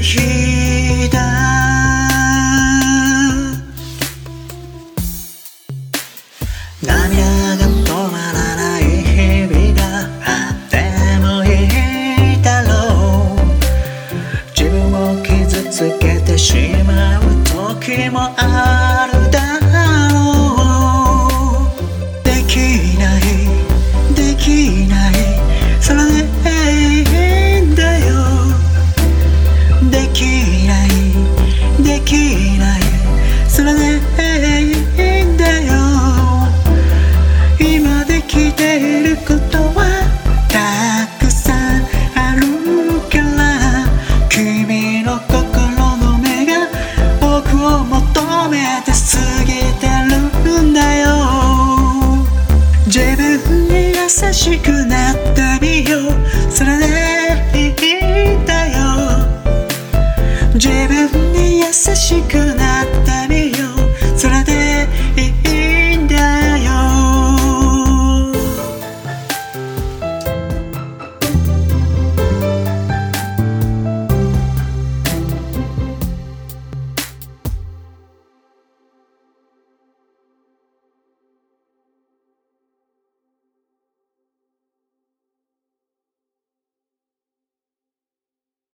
日だ涙君の心の目が僕を求めて過ぎてるんだよ。自分に優しくなってみよう。それでいいんだよ。自分に優しくなってみよ